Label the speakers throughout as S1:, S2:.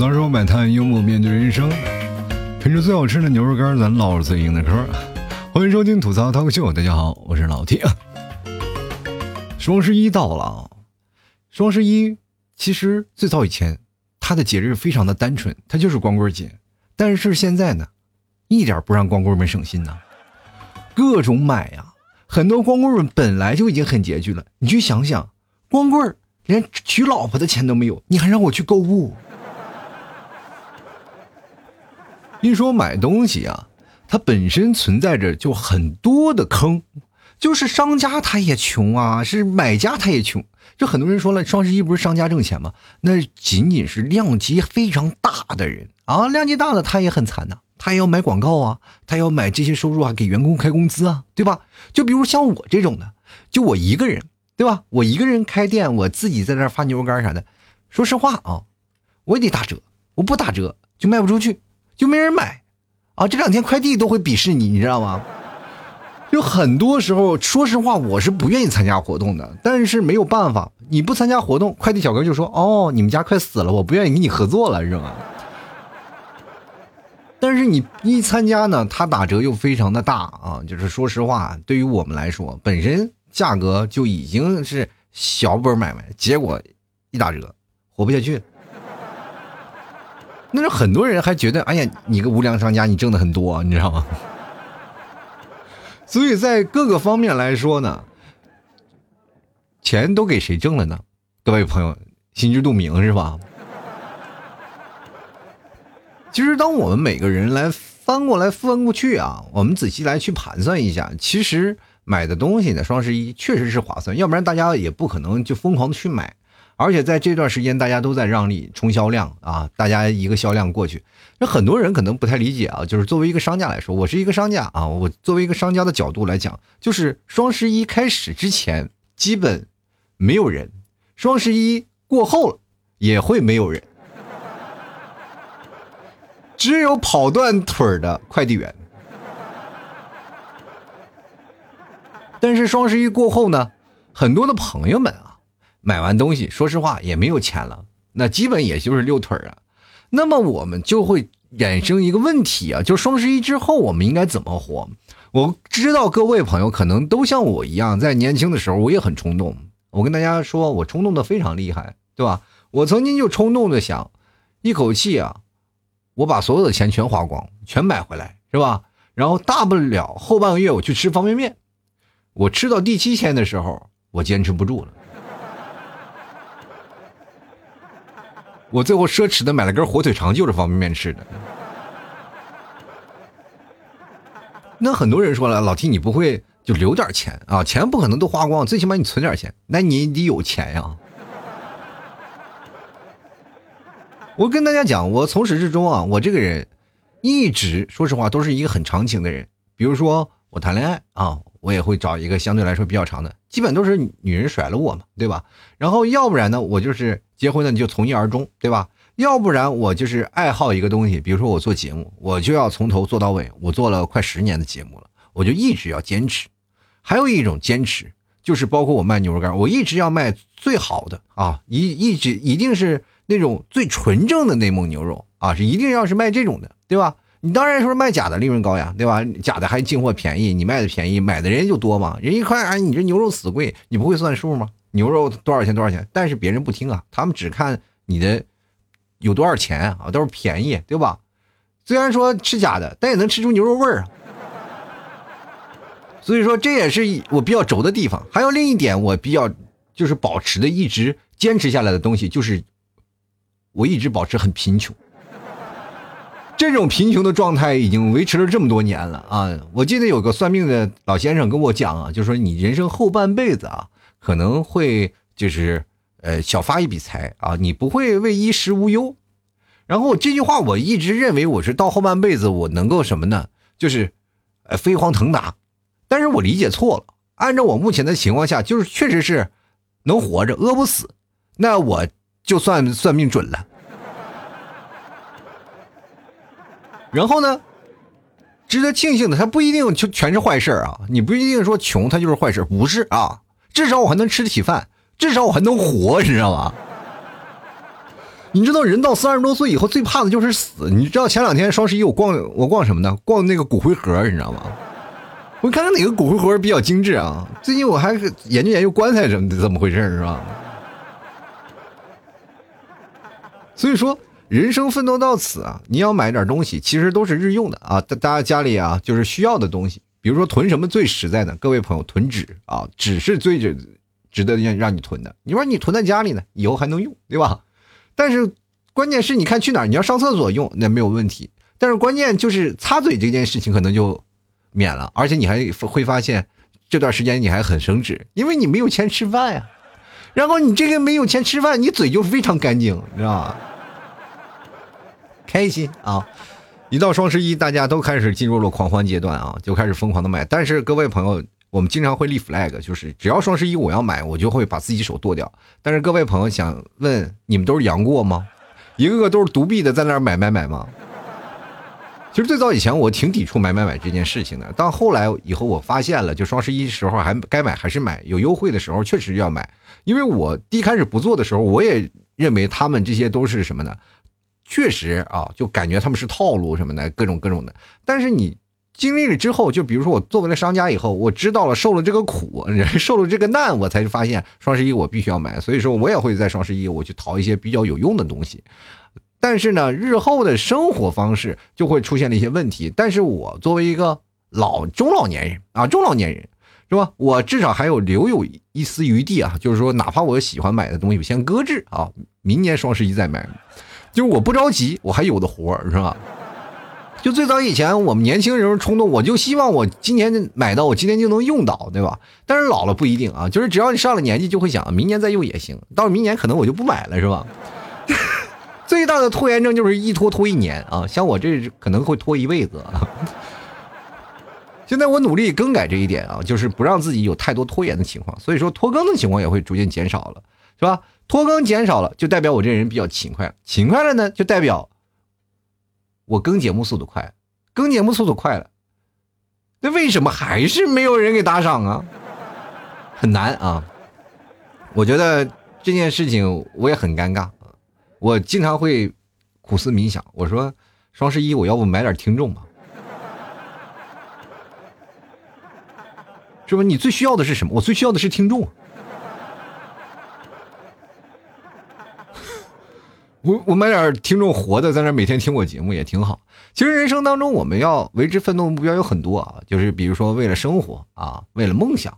S1: 槽说摆摊，幽默面对人生，品着最好吃的牛肉干，咱唠着最硬的嗑。欢迎收听吐槽脱口秀，大家好，我是老 T。双十一到了，双十一其实最早以前，它的节日非常的单纯，它就是光棍节。但是现在呢，一点不让光棍们省心呐，各种买呀。很多光棍们本来就已经很拮据了，你去想想，光棍连娶老婆的钱都没有，你还让我去购物？一说买东西啊，它本身存在着就很多的坑，就是商家他也穷啊，是买家他也穷。就很多人说了，双十一不是商家挣钱吗？那仅仅是量级非常大的人啊，量级大的他也很惨呐。他也要买广告啊，他要买这些收入啊，给员工开工资啊，对吧？就比如像我这种的，就我一个人，对吧？我一个人开店，我自己在那发牛肉干啥的。说实话啊，我也得打折，我不打折就卖不出去，就没人买啊。这两天快递都会鄙视你，你知道吗？就很多时候，说实话，我是不愿意参加活动的，但是没有办法，你不参加活动，快递小哥就说：“哦，你们家快死了，我不愿意跟你合作了，是吗？”但是你一参加呢，他打折又非常的大啊！就是说实话，对于我们来说，本身价格就已经是小本买卖，结果一打折，活不下去。那是很多人还觉得，哎呀，你个无良商家，你挣的很多，你知道吗？所以在各个方面来说呢，钱都给谁挣了呢？各位朋友心知肚明是吧？其实，当我们每个人来翻过来翻过去啊，我们仔细来去盘算一下，其实买的东西呢，双十一确实是划算，要不然大家也不可能就疯狂的去买。而且在这段时间，大家都在让利冲销量啊，大家一个销量过去，那很多人可能不太理解啊。就是作为一个商家来说，我是一个商家啊，我作为一个商家的角度来讲，就是双十一开始之前基本没有人，双十一过后了也会没有人。只有跑断腿的快递员，但是双十一过后呢，很多的朋友们啊，买完东西，说实话也没有钱了，那基本也就是溜腿儿啊。那么我们就会衍生一个问题啊，就双十一之后我们应该怎么活？我知道各位朋友可能都像我一样，在年轻的时候我也很冲动。我跟大家说，我冲动的非常厉害，对吧？我曾经就冲动的想，一口气啊。我把所有的钱全花光，全买回来，是吧？然后大不了后半个月我去吃方便面。我吃到第七天的时候，我坚持不住了。我最后奢侈的买了根火腿肠，就是方便面吃的。那很多人说了，老 T 你不会就留点钱啊？钱不可能都花光，最起码你存点钱。那你得有钱呀。我跟大家讲，我从始至终啊，我这个人一直说实话都是一个很长情的人。比如说我谈恋爱啊，我也会找一个相对来说比较长的，基本都是女人甩了我嘛，对吧？然后要不然呢，我就是结婚呢你就从一而终，对吧？要不然我就是爱好一个东西，比如说我做节目，我就要从头做到尾。我做了快十年的节目了，我就一直要坚持。还有一种坚持就是包括我卖牛肉干，我一直要卖最好的啊，一一直一定是。那种最纯正的内蒙牛肉啊，是一定要是卖这种的，对吧？你当然说卖假的利润高呀，对吧？假的还进货便宜，你卖的便宜，买的人就多嘛。人一看，哎，你这牛肉死贵，你不会算数吗？牛肉多少钱？多少钱？但是别人不听啊，他们只看你的有多少钱啊，都是便宜，对吧？虽然说吃假的，但也能吃出牛肉味儿啊。所以说这也是我比较轴的地方。还有另一点，我比较就是保持的一直坚持下来的东西，就是。我一直保持很贫穷，这种贫穷的状态已经维持了这么多年了啊！我记得有个算命的老先生跟我讲啊，就说你人生后半辈子啊，可能会就是呃小发一笔财啊，你不会为衣食无忧。然后这句话我一直认为我是到后半辈子我能够什么呢？就是呃飞黄腾达，但是我理解错了。按照我目前的情况下，就是确实是能活着，饿不死。那我。就算算命准了，然后呢？值得庆幸的，它不一定就全是坏事啊！你不一定说穷，它就是坏事，不是啊？至少我还能吃得起饭，至少我还能活，你知道吗？你知道人到三十多岁以后最怕的就是死。你知道前两天双十一我逛我逛什么呢？逛那个骨灰盒，你知道吗？我看看哪个骨灰盒比较精致啊。最近我还研究研究棺材怎么怎么回事是吧？所以说，人生奋斗到此啊，你要买点东西，其实都是日用的啊。大大家家里啊，就是需要的东西。比如说囤什么最实在的？各位朋友，囤纸啊，纸是最值值得让让你囤的。你说你囤在家里呢，以后还能用，对吧？但是关键是你看去哪儿，你要上厕所用那没有问题。但是关键就是擦嘴这件事情可能就免了，而且你还会发现这段时间你还很省纸，因为你没有钱吃饭呀。然后你这个没有钱吃饭，你嘴就非常干净，你知道吧？开心啊！一到双十一，大家都开始进入了狂欢阶段啊，就开始疯狂的买。但是各位朋友，我们经常会立 flag，就是只要双十一我要买，我就会把自己手剁掉。但是各位朋友想问，你们都是杨过吗？一个个都是独臂的在那儿买买买吗？其实最早以前我挺抵触买买买这件事情的，到后来以后我发现了，就双十一时候还该买还是买，有优惠的时候确实要买。因为我一开始不做的时候，我也认为他们这些都是什么呢？确实啊，就感觉他们是套路什么的，各种各种的。但是你经历了之后，就比如说我作为了商家以后，我知道了受了这个苦，受了这个难，我才发现双十一我必须要买。所以说我也会在双十一我去淘一些比较有用的东西。但是呢，日后的生活方式就会出现了一些问题。但是我作为一个老中老年人啊，中老年人是吧？我至少还有留有一丝余地啊，就是说哪怕我喜欢买的东西，我先搁置啊，明年双十一再买。就是我不着急，我还有的活儿是吧？就最早以前我们年轻人冲动，我就希望我今年买到，我今年就能用到，对吧？但是老了不一定啊，就是只要你上了年纪，就会想明年再用也行。到明年可能我就不买了，是吧？最大的拖延症就是一拖拖一年啊，像我这可能会拖一辈子。现在我努力更改这一点啊，就是不让自己有太多拖延的情况，所以说拖更的情况也会逐渐减少了，是吧？拖更减少了，就代表我这人比较勤快。勤快了呢，就代表我更节目速度快。更节目速度快了，那为什么还是没有人给打赏啊？很难啊！我觉得这件事情我也很尴尬。我经常会苦思冥想，我说双十一我要不买点听众吧？是不？你最需要的是什么？我最需要的是听众。我我买点听众活的，在那每天听我节目也挺好。其实人生当中，我们要为之奋斗的目标有很多啊，就是比如说为了生活啊，为了梦想，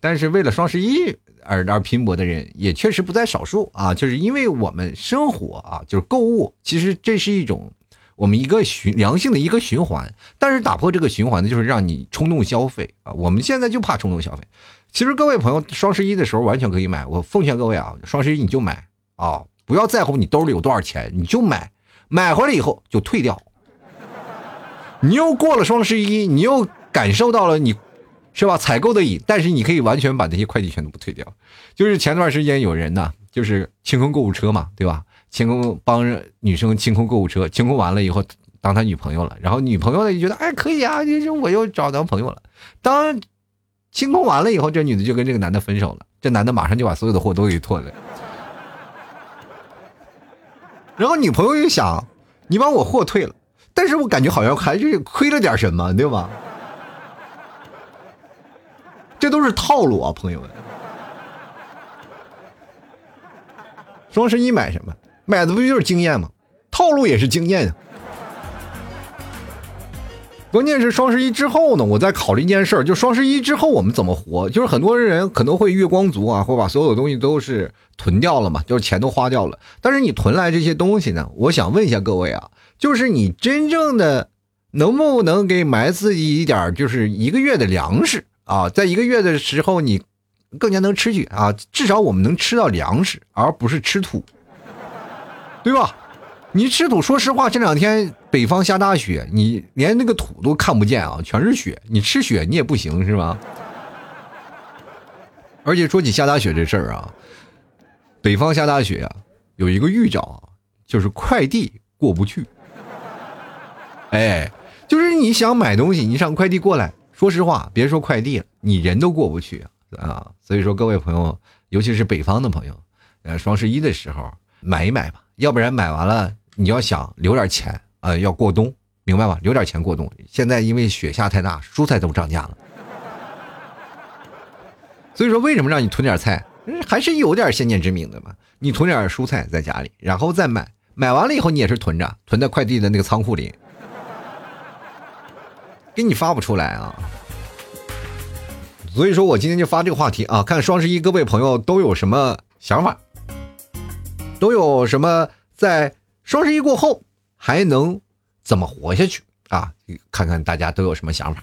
S1: 但是为了双十一而而拼搏的人也确实不在少数啊。就是因为我们生活啊，就是购物，其实这是一种我们一个循良性的一个循环。但是打破这个循环的，就是让你冲动消费啊。我们现在就怕冲动消费。其实各位朋友，双十一的时候完全可以买。我奉劝各位啊，双十一你就买啊。不要在乎你兜里有多少钱，你就买，买回来以后就退掉。你又过了双十一，你又感受到了你，是吧？采购的瘾，但是你可以完全把那些快递全都不退掉。就是前段时间有人呢，就是清空购物车嘛，对吧？清空帮女生清空购物车，清空完了以后当他女朋友了，然后女朋友呢就觉得哎可以啊，就是我又找男朋友了。当清空完了以后，这女的就跟这个男的分手了，这男的马上就把所有的货都给退了。然后女朋友又想，你把我货退了，但是我感觉好像还是亏了点什么，对吧？这都是套路啊，朋友们。双十一买什么？买的不就是经验吗？套路也是经验啊。关键是双十一之后呢，我在考虑一件事儿，就双十一之后我们怎么活？就是很多人可能会月光族啊，会把所有的东西都是囤掉了嘛，就是钱都花掉了。但是你囤来这些东西呢，我想问一下各位啊，就是你真正的能不能给买自己一点，就是一个月的粮食啊？在一个月的时候，你更加能吃去啊，至少我们能吃到粮食，而不是吃土，对吧？你吃土，说实话，这两天北方下大雪，你连那个土都看不见啊，全是雪。你吃雪，你也不行，是吧？而且说起下大雪这事儿啊，北方下大雪啊，有一个预兆，就是快递过不去。哎，就是你想买东西，你上快递过来，说实话，别说快递了，你人都过不去啊。所以说，各位朋友，尤其是北方的朋友，呃，双十一的时候。买一买吧，要不然买完了你要想留点钱啊，要过冬，明白吧？留点钱过冬。现在因为雪下太大，蔬菜都涨价了，所以说为什么让你囤点菜，还是有点先见之明的嘛。你囤点蔬菜在家里，然后再买，买完了以后你也是囤着，囤在快递的那个仓库里，给你发不出来啊。所以说我今天就发这个话题啊，看双十一各位朋友都有什么想法，都有什么在双十一过后还能怎么活下去啊？看看大家都有什么想法。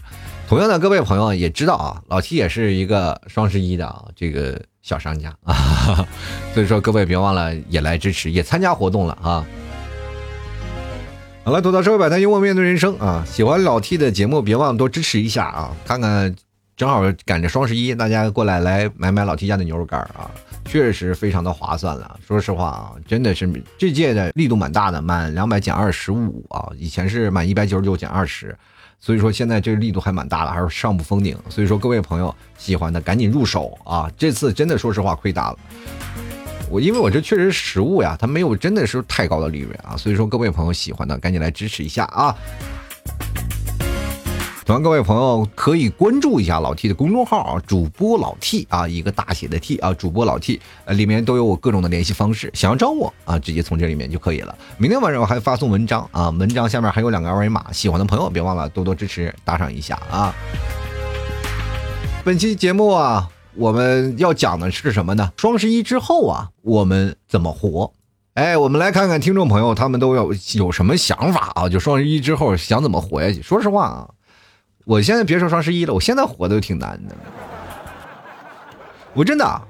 S1: 同样的，各位朋友也知道啊，老 T 也是一个双十一的啊这个小商家啊，所以说各位别忘了也来支持，也参加活动了啊。好了，吐槽社会百态，幽默面对人生啊！喜欢老 T 的节目，别忘了多支持一下啊！看看。正好赶着双十一，大家过来来买买老 T 家的牛肉干啊，确实非常的划算了。说实话啊，真的是这届的力度蛮大的，满两百减二十五啊，以前是满一百九十九减二十，所以说现在这个力度还蛮大的，还是上不封顶。所以说各位朋友喜欢的赶紧入手啊，这次真的说实话亏大了。我因为我这确实实物呀，它没有真的是太高的利润啊，所以说各位朋友喜欢的赶紧来支持一下啊。同样，各位朋友可以关注一下老 T 的公众号啊，主播老 T 啊，一个大写的 T 啊，主播老 T，里面都有我各种的联系方式，想要找我啊，直接从这里面就可以了。明天晚上我还发送文章啊，文章下面还有两个二维码，喜欢的朋友别忘了多多支持，打赏一下啊。本期节目啊，我们要讲的是什么呢？双十一之后啊，我们怎么活？哎，我们来看看听众朋友他们都有有什么想法啊？就双十一之后想怎么活下去？说实话啊。我现在别说双十一了，我现在活的都挺难的。我真的，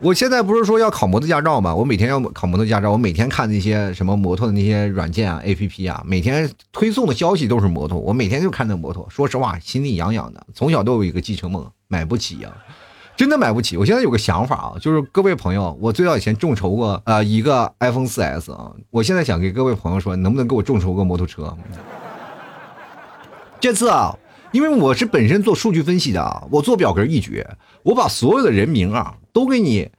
S1: 我现在不是说要考摩托驾照吗？我每天要考摩托驾照，我每天看那些什么摩托的那些软件啊、A P P 啊，每天推送的消息都是摩托，我每天就看那摩托。说实话，心里痒痒的。从小都有一个继承梦，买不起呀，真的买不起。我现在有个想法啊，就是各位朋友，我最早以前众筹过啊一个 iPhone 四 S 啊，我现在想给各位朋友说，能不能给我众筹个摩托车？这次啊。因为我是本身做数据分析的啊，我做表格一绝，我把所有的人名啊都给你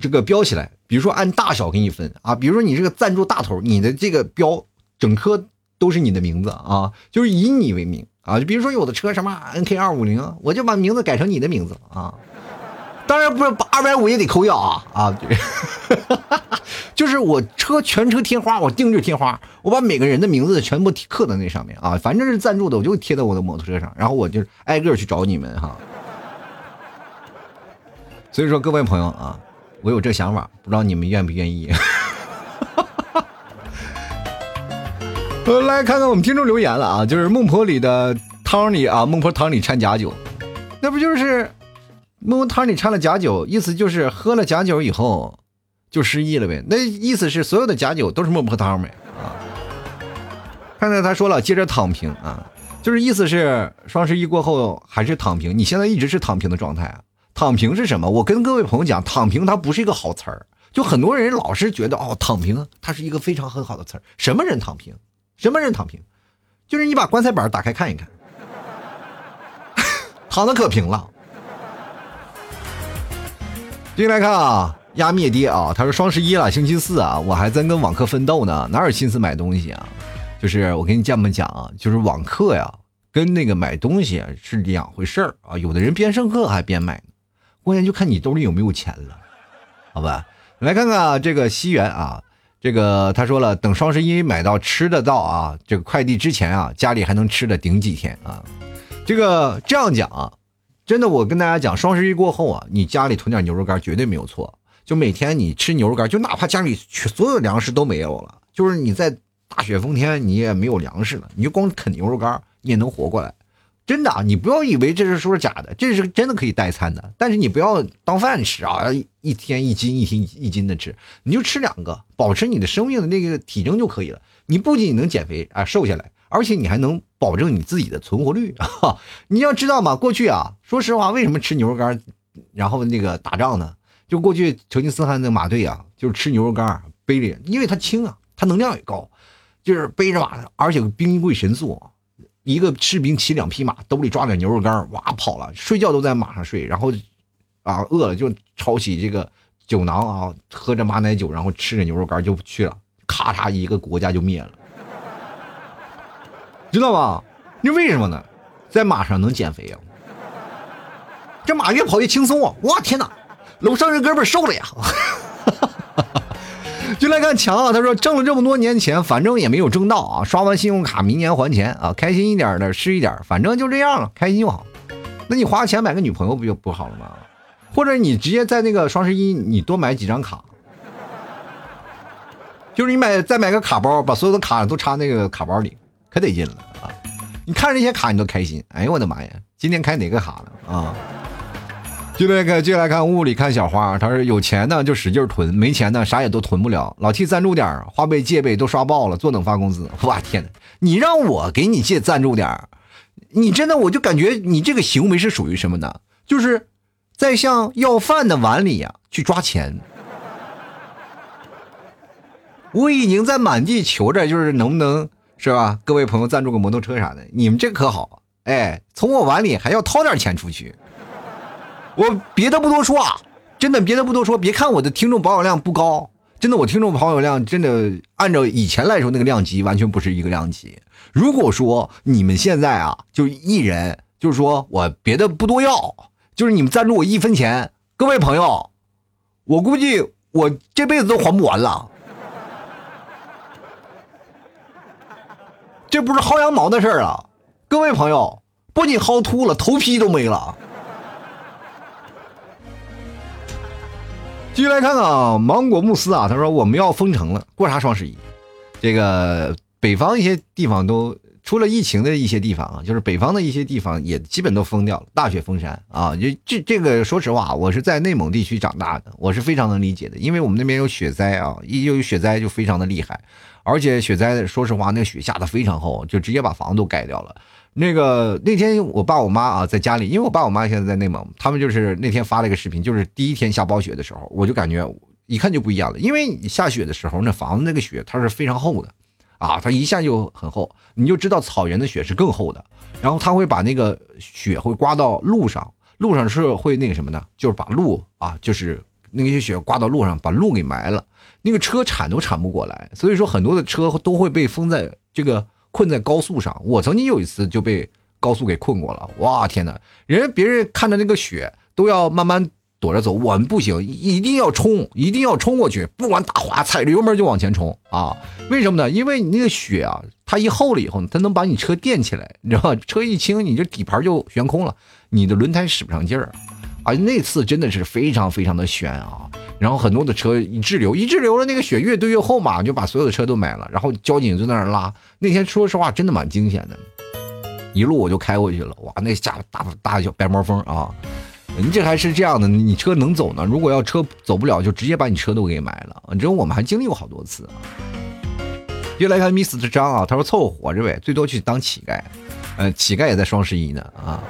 S1: 这个标起来，比如说按大小给你分啊，比如说你这个赞助大头，你的这个标整颗都是你的名字啊，就是以你为名啊，就比如说有的车什么 N K 二五零，我就把名字改成你的名字啊。当然不是，二百五也得扣掉啊啊！就是我车全车贴花，我定制贴花，我把每个人的名字全部刻在那上面啊，反正是赞助的，我就贴在我的摩托车上，然后我就挨个去找你们哈。所以说，各位朋友啊，我有这想法，不知道你们愿不愿意？呃，来看看我们听众留言了啊，就是孟婆里的汤里啊，孟婆汤里掺假酒，那不就是？孟婆汤里掺了假酒，意思就是喝了假酒以后就失忆了呗。那意思是所有的假酒都是孟婆汤呗啊。看才他说了，接着躺平啊，就是意思是双十一过后还是躺平。你现在一直是躺平的状态啊？躺平是什么？我跟各位朋友讲，躺平它不是一个好词儿。就很多人老是觉得哦，躺平它是一个非常很好的词儿。什么人躺平？什么人躺平？就是你把棺材板打开看一看，躺的可平了。继续来看啊，压灭爹啊！他说双十一了，星期四啊，我还在跟网课奋斗呢，哪有心思买东西啊？就是我跟你这么讲啊，就是网课呀，跟那个买东西是两回事儿啊。有的人边上课还边买呢，关键就看你兜里有没有钱了，好吧？来看看啊，这个西元啊，这个他说了，等双十一买到吃的到啊，这个快递之前啊，家里还能吃的顶几天啊。这个这样讲啊。真的，我跟大家讲，双十一过后啊，你家里囤点牛肉干绝对没有错。就每天你吃牛肉干，就哪怕家里所有粮食都没有了，就是你在大雪封天，你也没有粮食了，你就光啃牛肉干，你也能活过来。真的，你不要以为这是说是假的，这是真的可以代餐的。但是你不要当饭吃啊，一天一斤，一天一斤的吃，你就吃两个，保持你的生命的那个体征就可以了。你不仅能减肥啊，瘦下来。而且你还能保证你自己的存活率 啊！你要知道嘛，过去啊，说实话，为什么吃牛肉干，然后那个打仗呢？就过去成吉思汗那马队啊，就是吃牛肉干背着，因为它轻啊，它能量也高，就是背着马，而且兵贵神速，一个士兵骑两匹马，兜里抓点牛肉干哇跑了，睡觉都在马上睡，然后啊饿了就抄起这个酒囊啊，喝着马奶酒，然后吃着牛肉干就去了，咔嚓一个国家就灭了，知道吧？那为什么呢？在马上能减肥啊？这马越跑越轻松啊！哇天哪，楼上这哥们瘦了呀！就来看强啊，他说挣了这么多年钱，反正也没有挣到啊，刷完信用卡明年还钱啊，开心一点的吃一点，反正就这样了，开心就好。那你花钱买个女朋友不就不好了吗？或者你直接在那个双十一你多买几张卡，就是你买再买个卡包，把所有的卡都插那个卡包里，可得劲了啊！你看这些卡你都开心，哎呦我的妈呀，今天开哪个卡了啊？就来看，就来看屋里看小花。他说：“有钱呢就使劲囤，没钱呢啥也都囤不了。老替赞助点花呗借呗都刷爆了，坐等发工资。哇天哪！你让我给你借赞助点你真的我就感觉你这个行为是属于什么呢？就是在向要饭的碗里呀去抓钱。我已经在满地求着，就是能不能是吧？各位朋友赞助个摩托车啥的，你们这可好？哎，从我碗里还要掏点钱出去。”我别的不多说啊，真的别的不多说。别看我的听众保有量不高，真的我听众保有量真的按照以前来说那个量级完全不是一个量级。如果说你们现在啊，就一人，就是说我别的不多要，就是你们赞助我一分钱，各位朋友，我估计我这辈子都还不完了。这不是薅羊毛的事儿啊，各位朋友，不仅薅秃了，头皮都没了。继续来看啊，芒果慕斯啊，他说我们要封城了，过啥双十一？这个北方一些地方都除了疫情的一些地方啊，就是北方的一些地方也基本都封掉了，大雪封山啊。就这这个，说实话，我是在内蒙地区长大的，我是非常能理解的，因为我们那边有雪灾啊，一有雪灾就非常的厉害，而且雪灾说实话，那雪下的非常厚，就直接把房子都盖掉了。那个那天我爸我妈啊在家里，因为我爸我妈现在在内蒙，他们就是那天发了一个视频，就是第一天下暴雪的时候，我就感觉一看就不一样了，因为下雪的时候，那房子那个雪它是非常厚的，啊，它一下就很厚，你就知道草原的雪是更厚的，然后它会把那个雪会刮到路上，路上是会那个什么呢？就是把路啊，就是那些雪刮到路上，把路给埋了，那个车铲都铲不过来，所以说很多的车都会被封在这个。困在高速上，我曾经有一次就被高速给困过了。哇，天哪！人别人看着那个雪都要慢慢躲着走，我们不行，一定要冲，一定要冲过去，不管打滑，踩着油门就往前冲啊！为什么呢？因为你那个雪啊，它一厚了以后，它能把你车垫起来，你知道吗？车一轻，你这底盘就悬空了，你的轮胎使不上劲儿。啊，那次真的是非常非常的悬啊！然后很多的车一滞留，一滞留了，那个雪越堆越厚嘛，就把所有的车都埋了。然后交警就在那儿拉。那天说实话，真的蛮惊险的，一路我就开过去了。哇，那家伙大大小白毛风啊！你这还是这样的，你车能走呢？如果要车走不了，就直接把你车都给埋了。你知道我们还经历过好多次。啊又来看 Miss 的张啊，他说凑合活着呗，最多去当乞丐。呃，乞丐也在双十一呢啊。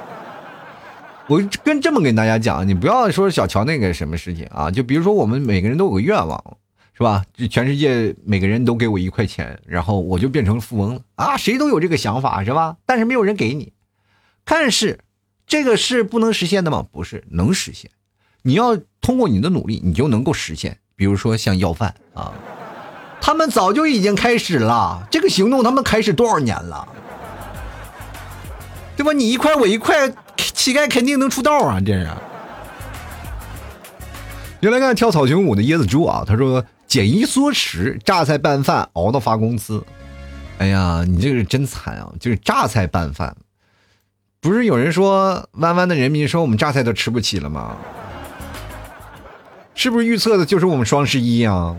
S1: 我跟这么跟大家讲，你不要说小乔那个什么事情啊，就比如说我们每个人都有个愿望，是吧？就全世界每个人都给我一块钱，然后我就变成富翁了啊！谁都有这个想法，是吧？但是没有人给你。看是这个是不能实现的吗？不是，能实现。你要通过你的努力，你就能够实现。比如说像要饭啊，他们早就已经开始了这个行动，他们开始多少年了？对吧？你一块我一块。乞丐肯定能出道啊！这是。原来看跳草裙舞的椰子猪啊，他说减衣缩食，榨菜拌饭熬到发工资。哎呀，你这个是真惨啊！就是榨菜拌饭，不是有人说弯弯的人民说我们榨菜都吃不起了吗？是不是预测的就是我们双十一啊？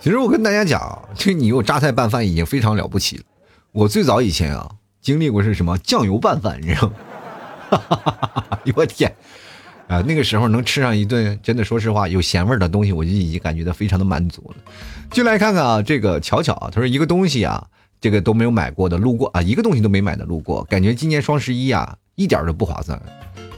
S1: 其实我跟大家讲，这你有榨菜拌饭已经非常了不起了。我最早以前啊。经历过是什么酱油拌饭，你知道吗？哈哈哈！哈我天啊！那个时候能吃上一顿，真的说实话有咸味的东西，我就已经感觉到非常的满足了。就来看看啊，这个巧巧啊，他说一个东西啊，这个都没有买过的，路过啊，一个东西都没买的路过，感觉今年双十一啊，一点都不划算。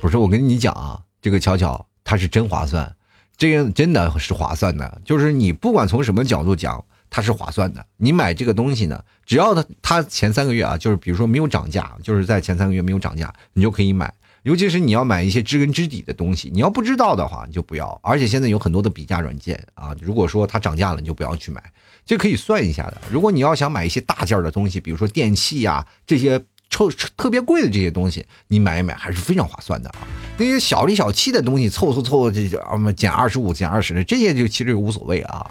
S1: 不是我跟你讲啊，这个巧巧他是真划算，这个真的是划算的，就是你不管从什么角度讲。它是划算的，你买这个东西呢，只要它它前三个月啊，就是比如说没有涨价，就是在前三个月没有涨价，你就可以买。尤其是你要买一些知根知底的东西，你要不知道的话，你就不要。而且现在有很多的比价软件啊，如果说它涨价了，你就不要去买。这可以算一下的。如果你要想买一些大件的东西，比如说电器呀这些特特别贵的这些东西，你买一买还是非常划算的啊。那些小里小气的东西，凑凑凑这啊减二十五、减二十的这些就其实无所谓啊。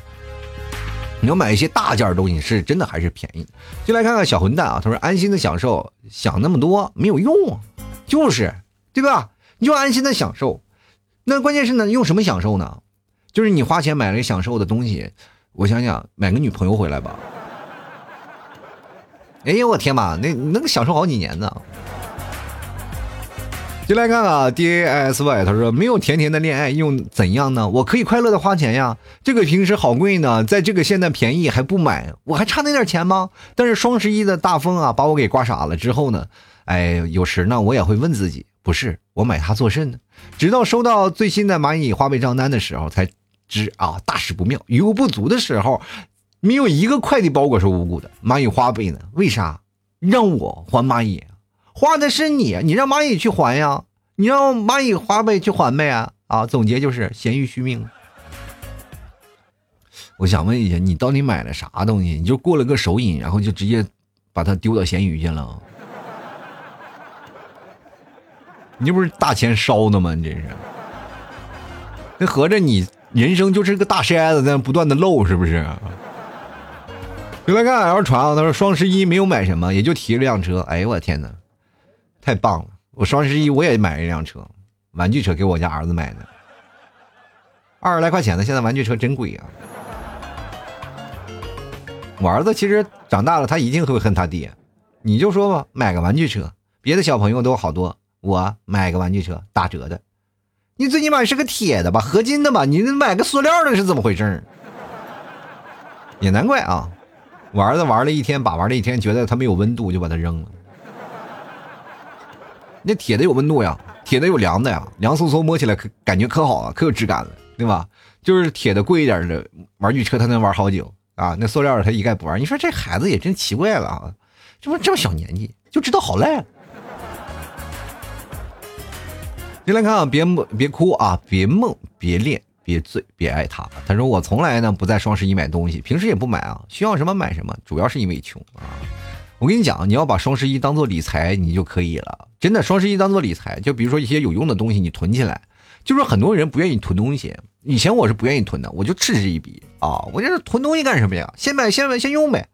S1: 你要买一些大件的东西，是真的还是便宜？就来看看小混蛋啊，他说安心的享受，想那么多没有用啊，就是对吧？你就安心的享受，那关键是呢，用什么享受呢？就是你花钱买了享受的东西。我想想，买个女朋友回来吧。哎呦我天嘛，那能享受好几年呢。进来看看 D A S Y，他说没有甜甜的恋爱又怎样呢？我可以快乐的花钱呀。这个平时好贵呢，在这个现在便宜还不买，我还差那点钱吗？但是双十一的大风啊，把我给刮傻了。之后呢，哎，有时呢，我也会问自己，不是我买它做甚呢？直到收到最新的蚂蚁花呗账单的时候，才。知啊，大事不妙，余额不足的时候，没有一个快递包裹是无辜的。蚂蚁花呗呢？为啥让我还蚂蚁？花的是你，你让蚂蚁去还呀？你让蚂蚁花呗去还呗啊？啊，总结就是咸鱼续命。我想问一下，你到底买了啥东西？你就过了个手瘾，然后就直接把它丢到咸鱼去了？你这不是大钱烧的吗？你这是？那合着你？人生就是个大筛子，在那不断的漏，是不是？就来看 L 传啊，他说双十一没有买什么，也就提了辆车。哎呦我天哪，太棒了！我双十一我也买了一辆车，玩具车给我家儿子买的，二十来块钱的。现在玩具车真贵啊！我儿子其实长大了，他一定会恨他爹。你就说吧，买个玩具车，别的小朋友都好多，我买个玩具车打折的。你最起码是个铁的吧，合金的吧？你买个塑料的是怎么回事？也难怪啊！我儿子玩了一天，把玩了一天，觉得它没有温度，就把它扔了。那铁的有温度呀，铁的有凉的呀，凉飕飕摸起来可感觉可好啊，可有质感了，对吧？就是铁的贵一点的玩具车，他能玩好久啊。那塑料的他一概不玩。你说这孩子也真奇怪了啊！这不这么小年纪就知道好赖。进来看啊，别，别哭啊，别梦，别恋，别醉，别爱他。他说我从来呢不在双十一买东西，平时也不买啊，需要什么买什么，主要是因为穷啊。我跟你讲，你要把双十一当做理财，你就可以了。真的，双十一当做理财，就比如说一些有用的东西，你囤起来。就是很多人不愿意囤东西，以前我是不愿意囤的，我就嗤之以鼻啊，我就是囤东西干什么呀？先买，先买，先用呗。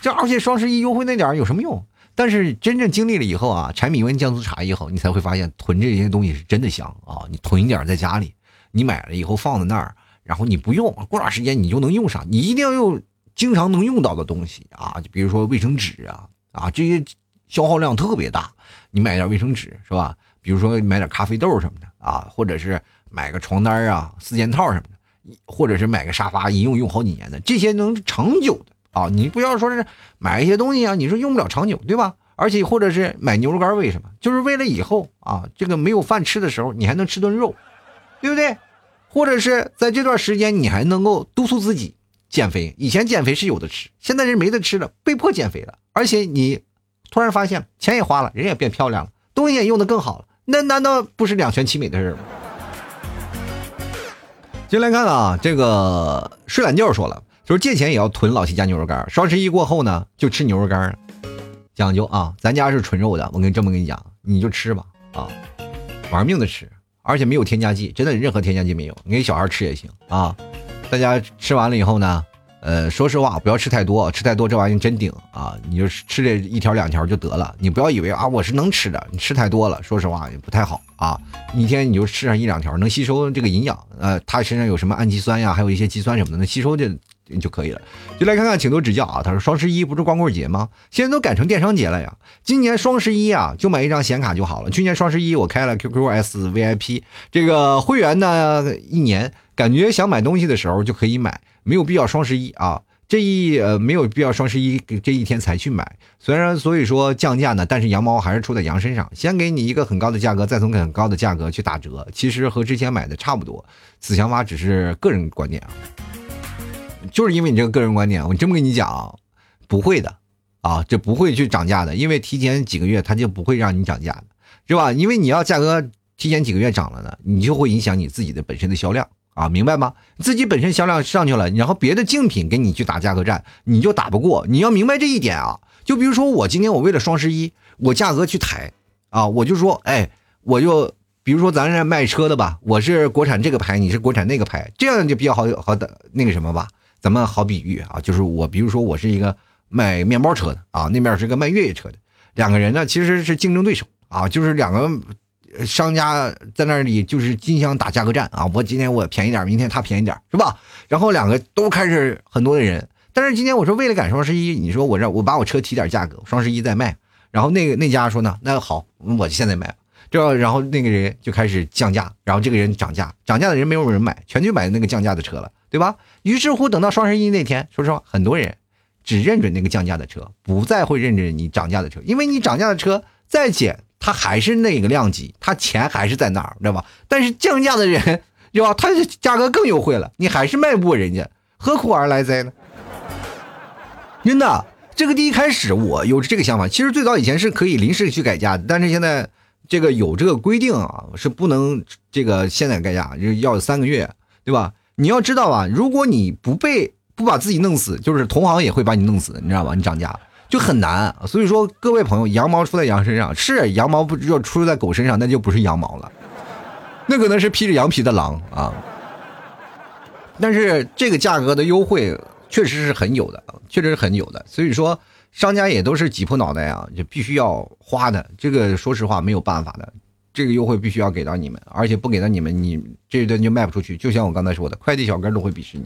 S1: 这而且双十一优惠那点有什么用？但是真正经历了以后啊，柴米油盐酱醋茶以后，你才会发现囤这些东西是真的香啊！你囤一点在家里，你买了以后放在那儿，然后你不用，过段时间你就能用上。你一定要用经常能用到的东西啊，就比如说卫生纸啊啊，这些消耗量特别大，你买点卫生纸是吧？比如说买点咖啡豆什么的啊，或者是买个床单啊、四件套什么的，或者是买个沙发，一用用好几年的，这些能长久的。啊，你不要说是买一些东西啊，你说用不了长久，对吧？而且或者是买牛肉干，为什么？就是为了以后啊，这个没有饭吃的时候，你还能吃顿肉，对不对？或者是在这段时间，你还能够督促自己减肥。以前减肥是有的吃，现在是没得吃了，被迫减肥了。而且你突然发现钱也花了，人也变漂亮了，东西也用的更好了，那难道不是两全其美的事吗？进来看啊，这个睡懒觉说了。就是借钱也要囤老七家牛肉干双十一过后呢，就吃牛肉干讲究啊，咱家是纯肉的，我跟你这么跟你讲，你就吃吧啊，玩命的吃，而且没有添加剂，真的任何添加剂没有，你给小孩吃也行啊。大家吃完了以后呢，呃，说实话，不要吃太多，吃太多这玩意真顶啊，你就吃这一条两条就得了，你不要以为啊我是能吃的，你吃太多了，说实话也不太好啊。一天你就吃上一两条，能吸收这个营养，呃，它身上有什么氨基酸呀，还有一些肌酸什么的，能吸收这。就可以了，就来看看，请多指教啊！他说双十一不是光棍节吗？现在都改成电商节了呀。今年双十一啊，就买一张显卡就好了。去年双十一我开了 QQS VIP 这个会员呢，一年感觉想买东西的时候就可以买，没有必要双十一啊。这一呃没有必要双十一这一天才去买。虽然所以说降价呢，但是羊毛还是出在羊身上，先给你一个很高的价格，再从很高的价格去打折，其实和之前买的差不多。此想法只是个人观点啊。就是因为你这个个人观点，我这么跟你讲，不会的，啊，这不会去涨价的，因为提前几个月它就不会让你涨价的。是吧？因为你要价格提前几个月涨了呢，你就会影响你自己的本身的销量啊，明白吗？自己本身销量上去了，然后别的竞品跟你去打价格战，你就打不过。你要明白这一点啊。就比如说我今天我为了双十一，我价格去抬啊，我就说，哎，我就比如说咱这卖车的吧，我是国产这个牌，你是国产那个牌，这样就比较好好的那个什么吧。咱们好比喻啊，就是我比如说我是一个卖面包车的啊，那边是个卖越野车的，两个人呢其实是竞争对手啊，就是两个商家在那里就是竞相打价格战啊，我今天我便宜点，明天他便宜点，是吧？然后两个都开始很多的人。但是今天我说为了赶双十一，你说我让我把我车提点价格，双十一再卖。然后那个那家说呢，那好，我现在卖。这然后那个人就开始降价，然后这个人涨价，涨价的人没有人买，全去买那个降价的车了，对吧？于是乎，等到双十一那天，说实话，很多人只认准那个降价的车，不再会认准你涨价的车，因为你涨价的车再减，它还是那个量级，它钱还是在那儿，知道吧？但是降价的人，对吧？他的价格更优惠了，你还是卖不过人家，何苦而来哉呢？真的，这个第一开始我有这个想法，其实最早以前是可以临时去改价的，但是现在这个有这个规定啊，是不能这个现在改价，就要三个月，对吧？你要知道啊，如果你不被不把自己弄死，就是同行也会把你弄死，你知道吧？你涨价就很难，所以说各位朋友，羊毛出在羊身上是羊毛，不要出在狗身上，那就不是羊毛了，那可能是披着羊皮的狼啊。但是这个价格的优惠。确实是很有的，确实是很有的，所以说商家也都是挤破脑袋啊，就必须要花的。这个说实话没有办法的，这个优惠必须要给到你们，而且不给到你们，你这一顿就卖不出去。就像我刚才说的，快递小哥都会鄙视你。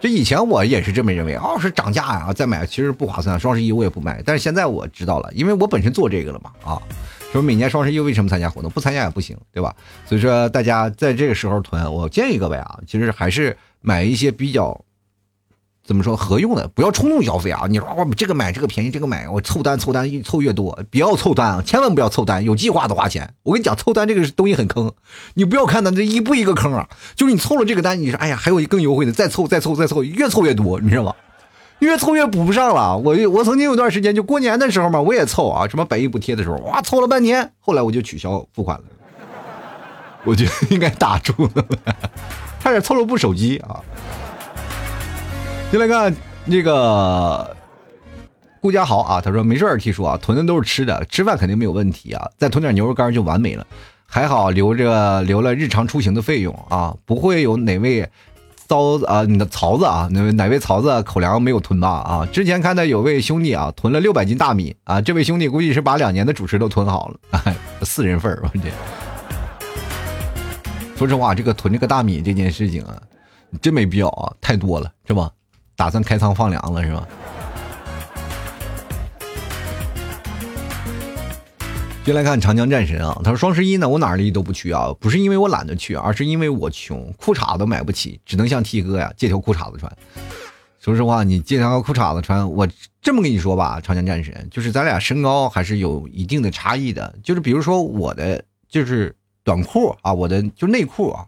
S1: 这以前我也是这么认为，哦，是涨价呀，再买其实不划算。双十一我也不买，但是现在我知道了，因为我本身做这个了嘛，啊，说每年双十一为什么参加活动？不参加也不行，对吧？所以说大家在这个时候囤，我建议各位啊，其实还是。买一些比较怎么说合用的，不要冲动消费啊！你说我这个买这个便宜，这个买我凑单凑单越凑越多，不要凑单啊！千万不要凑单，有计划的花钱。我跟你讲，凑单这个东西很坑，你不要看它这一步一个坑啊！就是你凑了这个单，你说哎呀，还有更优惠的，再凑再凑再凑，越凑越多，你知道吗？越凑越补不上了。我我曾经有段时间就过年的时候嘛，我也凑啊，什么百亿补贴的时候，哇，凑了半天，后来我就取消付款了。我觉得应该打住了。差点凑了部手机啊！进来看那个顾家豪啊，他说没事儿，提叔啊，囤的都是吃的，吃饭肯定没有问题啊，再囤点牛肉干就完美了。还好留着留了日常出行的费用啊，不会有哪位糟啊，你的槽子啊，哪位哪位槽子口粮没有囤吧？啊，之前看到有位兄弟啊，囤了六百斤大米啊，这位兄弟估计是把两年的主食都囤好了，四人份儿，我这。说实话，这个囤这个大米这件事情啊，真没必要啊，太多了，是吧？打算开仓放粮了，是吧？接来看长江战神啊，他说双十一呢，我哪里都不去啊，不是因为我懒得去，而是因为我穷，裤衩都买不起，只能向 T 哥呀借条裤衩子穿。说实话，你借条裤衩子穿，我这么跟你说吧，长江战神，就是咱俩身高还是有一定的差异的，就是比如说我的就是。短裤啊，我的就内裤啊，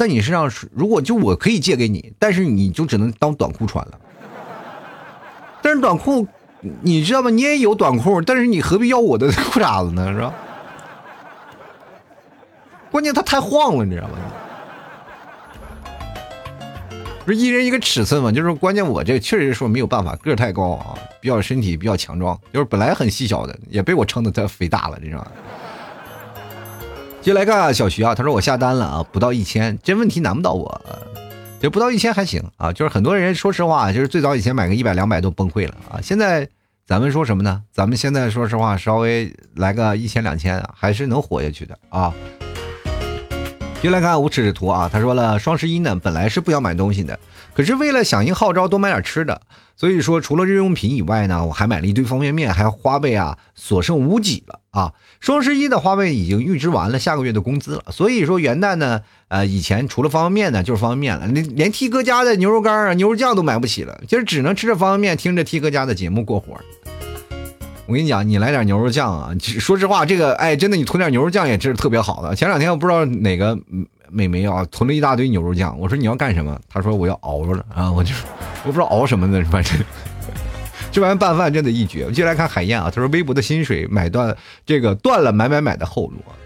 S1: 在你身上是如果就我可以借给你，但是你就只能当短裤穿了。但是短裤，你知道吗？你也有短裤，但是你何必要我的裤衩子呢？是吧？关键它太晃了，你知道吗？不是一人一个尺寸嘛？就是关键我这确实说没有办法，个儿太高啊，比较身体比较强壮，就是本来很细小的，也被我撑的太肥大了，你知道吗道吗？接来看小徐啊，他说我下单了啊，不到一千，这问题难不倒我，就不到一千还行啊。就是很多人说实话，就是最早以前买个一百两百都崩溃了啊。现在咱们说什么呢？咱们现在说实话，稍微来个一千两千还是能活下去的啊。接来看无耻之徒啊，他说了双十一呢，本来是不想买东西的，可是为了响应号召，多买点吃的。所以说，除了日用品以外呢，我还买了一堆方便面，还有花呗啊，所剩无几了啊！双十一的花呗已经预支完了下个月的工资了。所以说元旦呢，呃，以前除了方便面呢，就是方便面了，连连 T 哥家的牛肉干啊、牛肉酱都买不起了，就是只能吃着方便面，听着 T 哥家的节目过活。我跟你讲，你来点牛肉酱啊！说实话，这个哎，真的，你囤点牛肉酱也真是特别好的。前两天我不知道哪个美眉啊，囤了一大堆牛肉酱，我说你要干什么？她说我要熬着了啊，我就。我不知道熬什么呢，反正这玩意拌饭真的一绝。接下来看海燕啊，他说微博的薪水买断这个断了买买买的后路啊。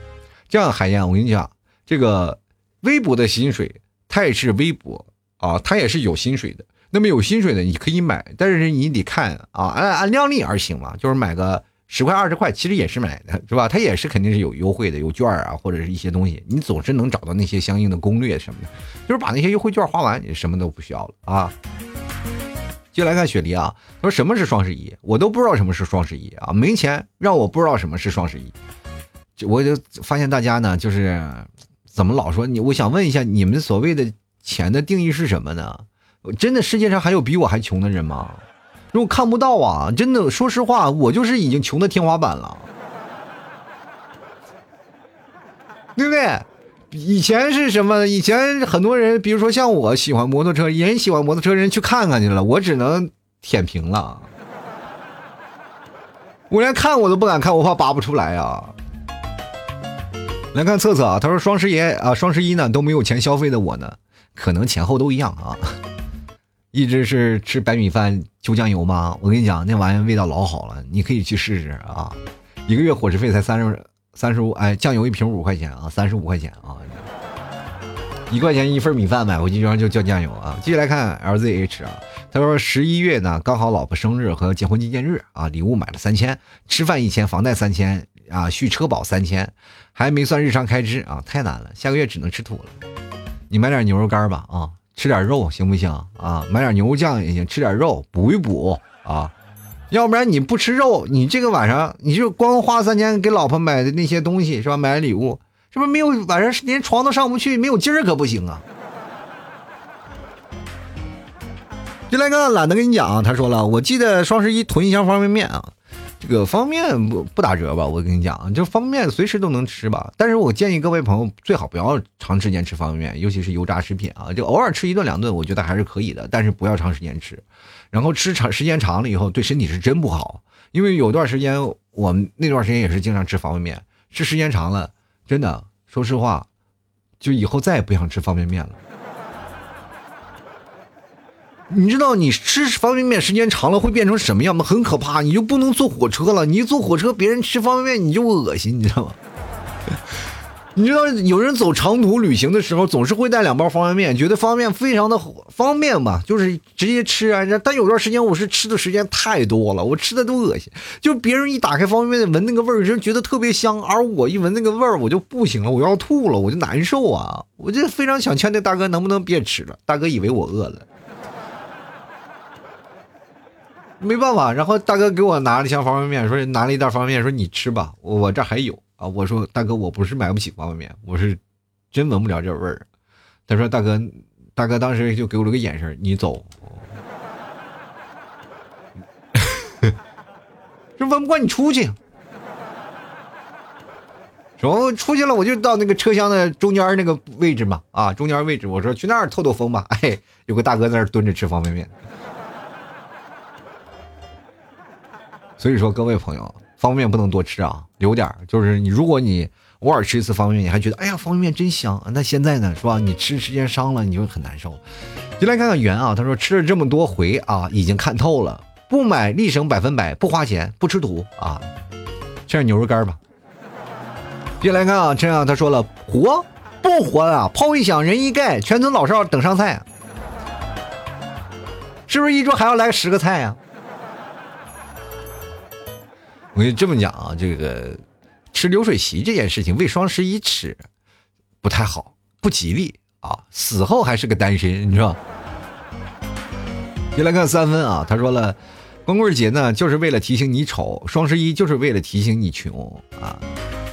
S1: 这样海燕，我跟你讲，这个微博的薪水，它也是微博啊，它也是有薪水的。那么有薪水的你可以买，但是你得看啊，按按量力而行嘛，就是买个。十块二十块，其实也是买的，是吧？它也是肯定是有优惠的，有券啊，或者是一些东西，你总是能找到那些相应的攻略什么的。就是把那些优惠券花完，你什么都不需要了啊。接来看雪梨啊，他说什么是双十一？我都不知道什么是双十一啊，没钱让我不知道什么是双十一。我就发现大家呢，就是怎么老说你？我想问一下，你们所谓的钱的定义是什么呢？真的世界上还有比我还穷的人吗？如果看不到啊！真的，说实话，我就是已经穷的天花板了，对不对？以前是什么？以前很多人，比如说像我喜欢摩托车，人喜欢摩托车，人去看看去了，我只能舔屏了。我连看我都不敢看，我怕拔不出来啊。来看测测啊，他说双十一啊，双十一呢都没有钱消费的我呢，可能前后都一样啊。一直是吃白米饭就酱油吗？我跟你讲，那玩意味道老好了，你可以去试试啊！一个月伙食费才三十三十五，哎，酱油一瓶五块钱啊，三十五块钱啊，一块钱一份米饭买回去就叫酱油啊！继续来看 LZH 啊，他说十一月呢刚好老婆生日和结婚纪念日啊，礼物买了三千，吃饭一千，房贷三千啊，续车保三千，还没算日常开支啊，太难了，下个月只能吃土了。你买点牛肉干吧啊！吃点肉行不行啊？买点牛肉酱也行，吃点肉补一补啊。要不然你不吃肉，你这个晚上你就光花三千给老婆买的那些东西是吧？买礼物是不是没有晚上连床都上不去，没有劲儿可不行啊。就来个懒得跟你讲，他说了，我记得双十一囤一箱方便面啊。这个方便面不不打折吧？我跟你讲，就方便面随时都能吃吧。但是我建议各位朋友最好不要长时间吃方便面，尤其是油炸食品啊，就偶尔吃一顿两顿，我觉得还是可以的。但是不要长时间吃，然后吃长时间长了以后，对身体是真不好。因为有段时间，我们那段时间也是经常吃方便面，吃时间长了，真的，说实话，就以后再也不想吃方便面了。你知道你吃方便面时间长了会变成什么样吗？很可怕，你就不能坐火车了。你一坐火车，别人吃方便面你就恶心，你知道吗？你知道有人走长途旅行的时候总是会带两包方便面，觉得方便面非常的方便嘛，就是直接吃啊。但有段时间我是吃的时间太多了，我吃的都恶心。就别人一打开方便面闻那个味儿，就觉得特别香，而我一闻那个味儿我就不行了，我要吐了，我就难受啊。我就非常想劝那大哥能不能别吃了。大哥以为我饿了。没办法，然后大哥给我拿了一箱方便面，说拿了一袋方便面，说你吃吧，我这还有啊。我说大哥，我不是买不起方便面，我是真闻不了这味儿。他说大哥，大哥当时就给我了个眼神，你走。这闻不惯你出去。说出去了，我就到那个车厢的中间那个位置嘛，啊，中间位置，我说去那儿透透风吧。哎，有个大哥在那儿蹲着吃方便面。所以说，各位朋友，方便面不能多吃啊，留点就是你，如果你偶尔吃一次方便面，你还觉得哎呀，方便面真香。那现在呢，是吧？你吃时间长了，你就很难受。就来看看圆啊，他说吃了这么多回啊，已经看透了，不买立省百分百，不花钱，不吃土啊，吃点牛肉干吧。接来看啊，这样他说了，活不活啊？炮一响，人一盖，全村老少等上菜，是不是一桌还要来十个菜呀？我跟你这么讲啊，这个吃流水席这件事情，为双十一吃不太好，不吉利啊！死后还是个单身，你知道？先来看三分啊，他说了，光棍节呢就是为了提醒你丑，双十一就是为了提醒你穷啊，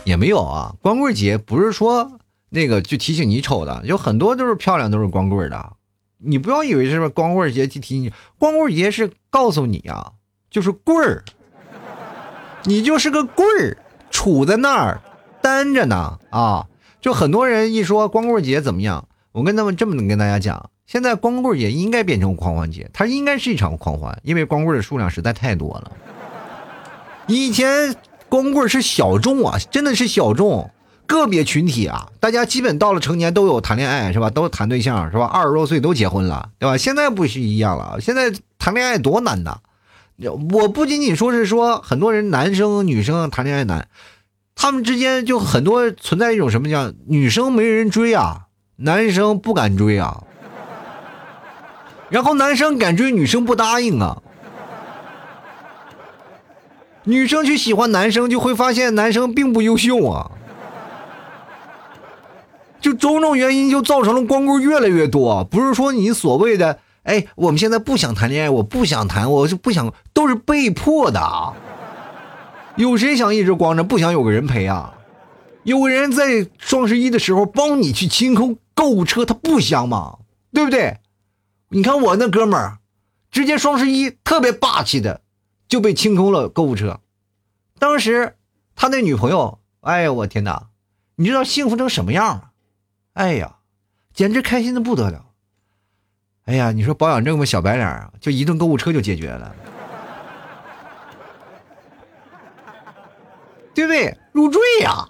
S1: 也没有啊，光棍节不是说那个就提醒你丑的，有很多都是漂亮，都是光棍的，你不要以为是光棍节就提醒你，光棍节是告诉你啊，就是棍儿。你就是个棍儿，杵在那儿，单着呢啊！就很多人一说光棍节怎么样，我跟他们这么跟大家讲，现在光棍节应该变成狂欢节，它应该是一场狂欢，因为光棍的数量实在太多了。以前光棍是小众啊，真的是小众，个别群体啊，大家基本到了成年都有谈恋爱是吧？都谈对象是吧？二十多岁都结婚了对吧？现在不是一样了，现在谈恋爱多难呐！我不仅仅说是说很多人男生女生谈恋爱难，他们之间就很多存在一种什么叫女生没人追啊，男生不敢追啊，然后男生敢追女生不答应啊，女生去喜欢男生就会发现男生并不优秀啊。就种种原因，就造成了光棍越来越多。不是说你所谓的，哎，我们现在不想谈恋爱，我不想谈，我是不想，都是被迫的。有谁想一直光着，不想有个人陪啊？有人在双十一的时候帮你去清空购物车，他不香吗？对不对？你看我那哥们儿，直接双十一特别霸气的就被清空了购物车。当时他那女朋友，哎呦，我天哪！你知道幸福成什么样了？哎呀，简直开心的不得了！哎呀，你说保养这么小白脸啊，就一顿购物车就解决了，对不对？入赘呀！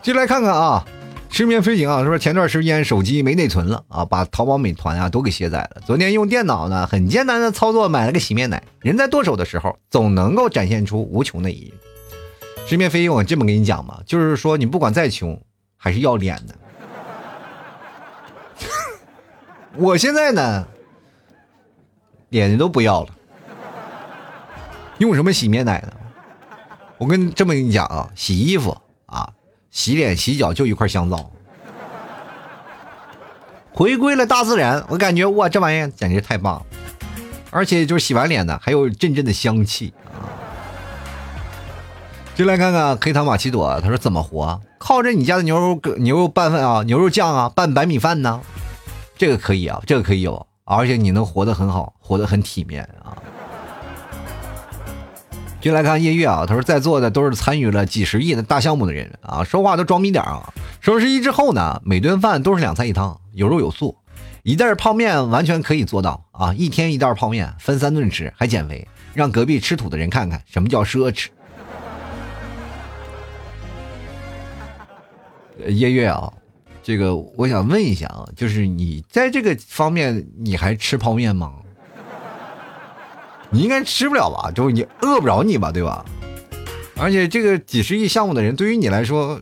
S1: 进来看看啊，失眠飞行啊，说前段时间手机没内存了啊，把淘宝、美团啊都给卸载了。昨天用电脑呢，很艰难的操作买了个洗面奶，人在剁手的时候，总能够展现出无穷的意义。直面飞行，我这么跟你讲吧，就是说你不管再穷，还是要脸的。我现在呢，脸都不要了，用什么洗面奶呢？我跟这么跟你讲啊，洗衣服啊，洗脸洗脚就一块香皂，回归了大自然，我感觉哇，这玩意简直太棒了，而且就是洗完脸呢，还有阵阵的香气啊。就来看看黑糖玛奇朵，他说怎么活？靠着你家的牛肉牛肉拌饭啊，牛肉酱啊，拌白米饭呢？这个可以啊，这个可以有，而且你能活得很好，活得很体面啊。就来看夜月啊，他说在座的都是参与了几十亿的大项目的人啊，说话都装逼点啊。双十一之后呢，每顿饭都是两菜一汤，有肉有素，一袋泡面完全可以做到啊，一天一袋泡面，分三顿吃，还减肥，让隔壁吃土的人看看什么叫奢侈。夜月啊，这个我想问一下啊，就是你在这个方面你还吃泡面吗？你应该吃不了吧？就你饿不着你吧，对吧？而且这个几十亿项目的人，对于你来说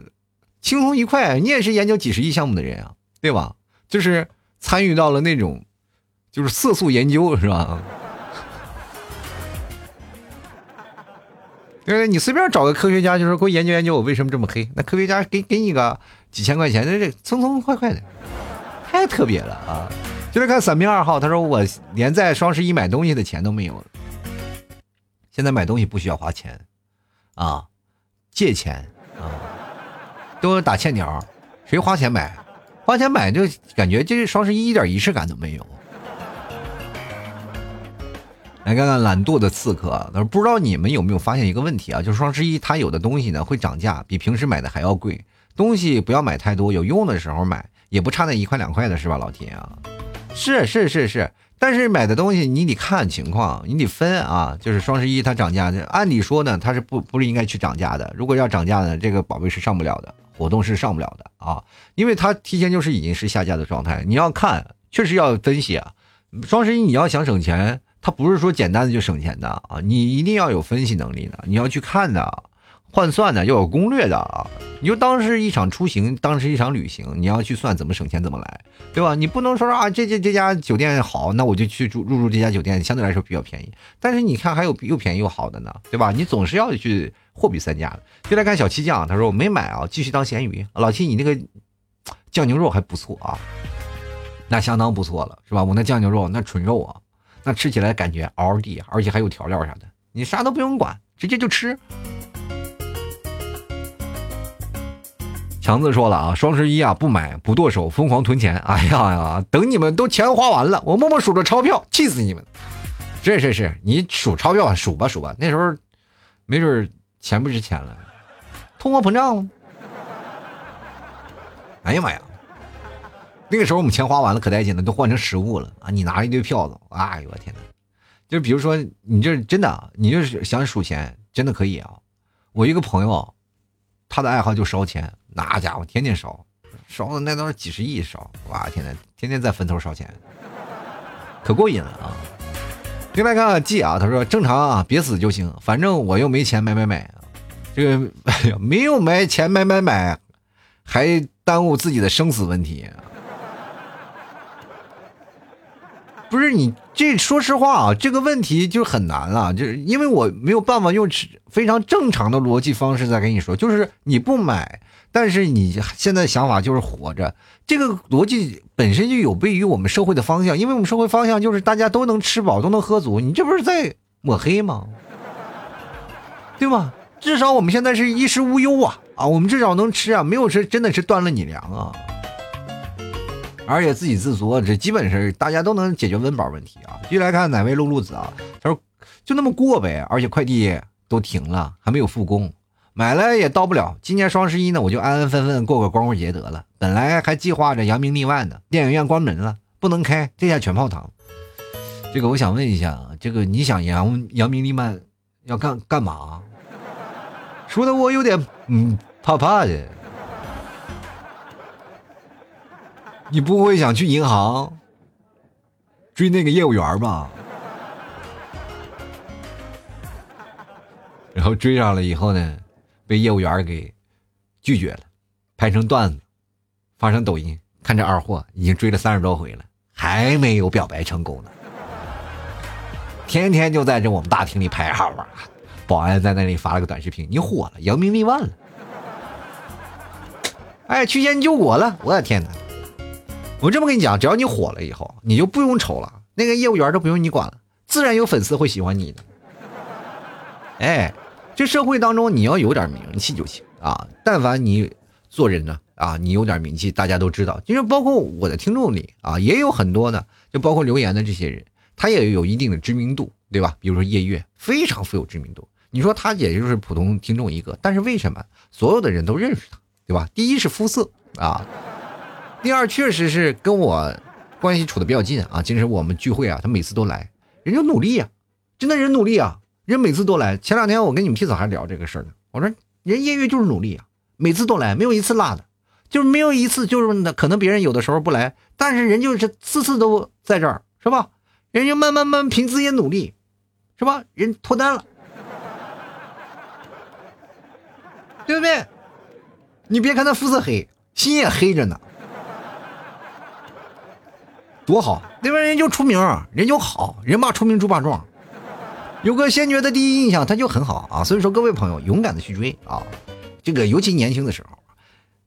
S1: 轻松愉快，你也是研究几十亿项目的人啊，对吧？就是参与到了那种就是色素研究，是吧？对，你随便找个科学家，就说给我研究研究我为什么这么黑。那科学家给给你个几千块钱，那这匆匆快快的，太特别了啊！就来看伞兵二号，他说我连在双十一买东西的钱都没有。现在买东西不需要花钱，啊，借钱啊，都打欠条，谁花钱买？花钱买就感觉这双十一一点仪式感都没有。来看看懒惰的刺客，他说不知道你们有没有发现一个问题啊？就是双十一它有的东西呢会涨价，比平时买的还要贵。东西不要买太多，有用的时候买，也不差那一块两块的是吧，老铁啊？是是是是，但是买的东西你得看情况，你得分啊。就是双十一它涨价，按理说呢它是不不是应该去涨价的。如果要涨价呢，这个宝贝是上不了的，活动是上不了的啊，因为它提前就是已经是下架的状态。你要看，确实要分析啊。双十一你要想省钱。它不是说简单的就省钱的啊，你一定要有分析能力的，你要去看的，换算的，要有攻略的啊。你就当是一场出行，当是一场旅行，你要去算怎么省钱怎么来，对吧？你不能说啊，这这这家酒店好，那我就去住入住这家酒店，相对来说比较便宜。但是你看还有又便宜又好的呢，对吧？你总是要去货比三家的。就来看小七酱，他说我没买啊，继续当咸鱼。老七，你那个酱牛肉还不错啊，那相当不错了，是吧？我那酱牛肉那纯肉啊。那吃起来感觉嗷嗷地，而且还有调料啥的，你啥都不用管，直接就吃。强子说了啊，双十一啊不买不剁手，疯狂囤钱。哎呀呀，等你们都钱花完了，我默默数着钞票，气死你们！是是是，你数钞票数吧数吧，那时候没准钱不值钱了，通货膨胀了。哎呀妈呀！那个时候我们钱花完了可带劲了，都换成实物了啊！你拿了一堆票子，哎呦我天哪！就比如说你这真的，你就是想数钱，真的可以啊！我一个朋友，他的爱好就烧钱，那家伙天天烧，烧的那都是几十亿烧，哇天哪，天天在坟头烧钱。可过瘾了啊！另来看看 G 啊，他说正常啊，别死就行，反正我又没钱买买买，这个哎呀，没有买钱买买买，还耽误自己的生死问题。不是你这说实话啊，这个问题就很难了，就是因为我没有办法用非常正常的逻辑方式在跟你说，就是你不买，但是你现在想法就是活着，这个逻辑本身就有悖于我们社会的方向，因为我们社会方向就是大家都能吃饱，都能喝足，你这不是在抹黑吗？对吗？至少我们现在是衣食无忧啊啊，我们至少能吃啊，没有吃真的是断了你粮啊。而且自给自足，这基本是大家都能解决温饱问题啊。继续来看哪位露露子啊？他说就那么过呗，而且快递都停了，还没有复工，买了也到不了。今年双十一呢，我就安安分分过个光棍节得了。本来还计划着扬名立万的，电影院关门了，不能开，这下全泡汤。这个我想问一下啊，这个你想扬扬名立万要干干嘛？说的我有点嗯怕怕的。你不会想去银行追那个业务员吧？然后追上了以后呢，被业务员给拒绝了，拍成段子，发成抖音。看这二货已经追了三十多回了，还没有表白成功呢。天天就在这我们大厅里排号啊，保安在那里发了个短视频：“你火了，扬名立万了。”哎，曲线救国了！我的天哪！我这么跟你讲，只要你火了以后，你就不用愁了，那个业务员都不用你管了，自然有粉丝会喜欢你的。哎，这社会当中你要有点名气就行啊。但凡你做人呢啊，你有点名气，大家都知道。其实包括我的听众里啊，也有很多的，就包括留言的这些人，他也有一定的知名度，对吧？比如说夜月，非常富有知名度。你说他也就是普通听众一个，但是为什么所有的人都认识他，对吧？第一是肤色啊。第二，确实是跟我关系处的比较近啊。其实我们聚会啊，他每次都来，人就努力呀，真的人努力啊，人每次都来。前两天我跟你们提早还聊这个事儿呢，我说人业余就是努力啊，每次都来，没有一次落的，就是没有一次就是那可能别人有的时候不来，但是人就是次次都在这儿，是吧？人家慢慢慢凭自己努力，是吧？人脱单了，对不对？你别看他肤色黑，心也黑着呢。多好，那边？人就出名，人就好，人爸出名猪八壮，有个先觉的第一印象，他就很好啊。所以说，各位朋友，勇敢的去追啊！这个尤其年轻的时候，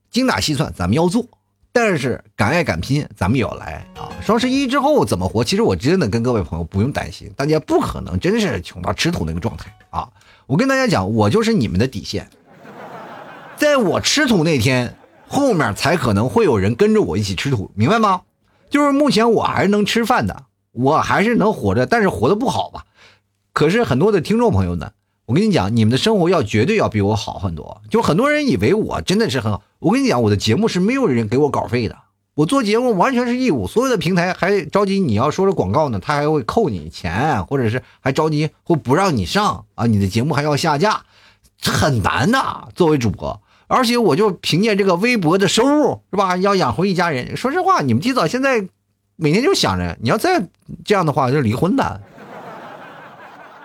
S1: 精打细算咱们要做，但是敢爱敢拼，咱们也要来啊！双十一之后怎么活？其实我真的跟各位朋友不用担心，大家不可能真是穷到吃土那个状态啊！我跟大家讲，我就是你们的底线，在我吃土那天，后面才可能会有人跟着我一起吃土，明白吗？就是目前我还是能吃饭的，我还是能活着，但是活的不好吧？可是很多的听众朋友呢，我跟你讲，你们的生活要绝对要比我好很多。就很多人以为我真的是很好，我跟你讲，我的节目是没有人给我稿费的，我做节目完全是义务。所有的平台还着急你要说是广告呢，他还会扣你钱，或者是还着急或不让你上啊，你的节目还要下架，很难的。作为主播。而且我就凭借这个微薄的收入，是吧？要养活一家人。说实话，你们提早现在每天就想着，你要再这样的话就离婚的。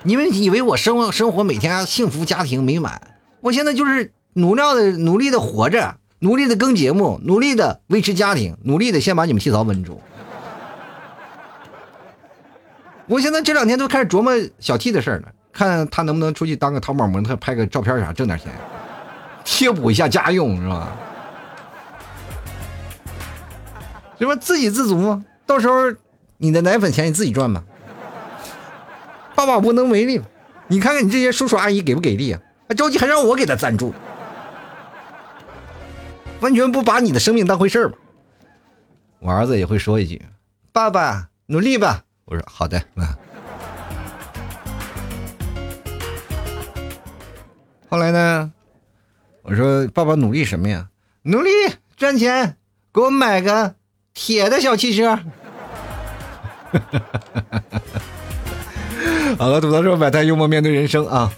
S1: 你们以为我生活生活每天幸福家庭美满？我现在就是努力的努力的活着，努力的更节目，努力的维持家庭，努力的先把你们提早稳住。我现在这两天都开始琢磨小 T 的事儿了，看他能不能出去当个淘宝模特，拍个照片啥，挣点钱。贴补一下家用是吧？是吧？自给自足吗？到时候你的奶粉钱你自己赚吧。爸爸无能为力，你看看你这些叔叔阿姨给不给力啊？还着急还让我给他赞助，完全不把你的生命当回事儿吧？我儿子也会说一句：“爸爸努力吧。”我说：“好的。”啊。后来呢？我说：“爸爸努力什么呀？努力赚钱，给我买个铁的小汽车。” 好了，吐槽说百态幽默面对人生啊！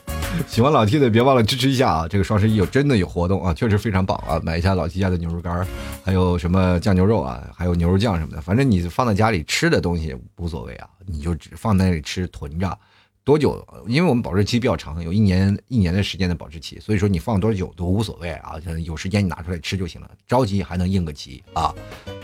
S1: 喜欢老 T 的别忘了支持一下啊！这个双十一有真的有活动啊，确实非常棒啊！买一下老 T 家的牛肉干还有什么酱牛肉啊，还有牛肉酱什么的，反正你放在家里吃的东西无所谓啊，你就只放在那里吃囤着。多久？因为我们保质期比较长，有一年一年的时间的保质期，所以说你放多久都无所谓啊，有时间你拿出来吃就行了。着急还能应个急啊！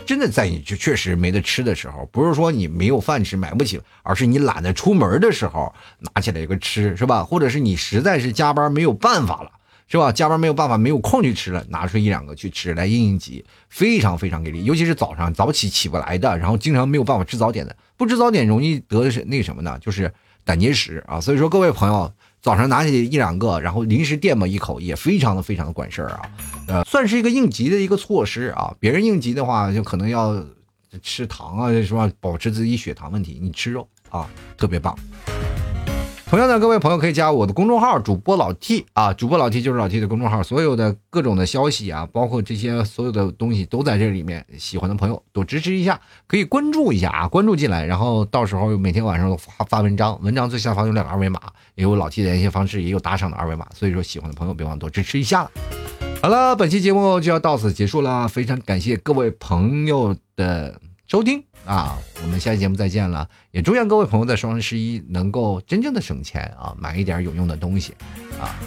S1: 真的在你就确实没得吃的时候，不是说你没有饭吃买不起，而是你懒得出门的时候拿起来一个吃是吧？或者是你实在是加班没有办法了是吧？加班没有办法没有空去吃了，拿出一两个去吃来应应急，非常非常给力。尤其是早上早起起不来的，然后经常没有办法吃早点的，不吃早点容易得是那什么呢？就是。胆结石啊，所以说各位朋友早上拿起一两个，然后临时垫吧一口，也非常的非常的管事儿啊，呃，算是一个应急的一个措施啊。别人应急的话，就可能要吃糖啊，是吧？保持自己血糖问题，你吃肉啊，特别棒。同样的，各位朋友可以加我的公众号主播老 T 啊，主播老 T 就是老 T 的公众号，所有的各种的消息啊，包括这些所有的东西都在这里面。喜欢的朋友多支持一下，可以关注一下啊，关注进来，然后到时候每天晚上发发文章，文章最下方有两个二维码，也有老 T 的联系方式，也有打赏的二维码，所以说喜欢的朋友别忘多支持一下。好了，本期节目就要到此结束了，非常感谢各位朋友的收听。啊，我们下期节目再见了，也祝愿各位朋友在双十一能够真正的省钱啊，买一点有用的东西，啊，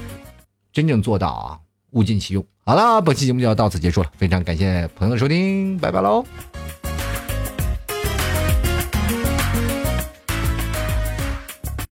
S1: 真正做到啊，物尽其用。好了，本期节目就要到此结束了，非常感谢朋友的收听，拜拜喽。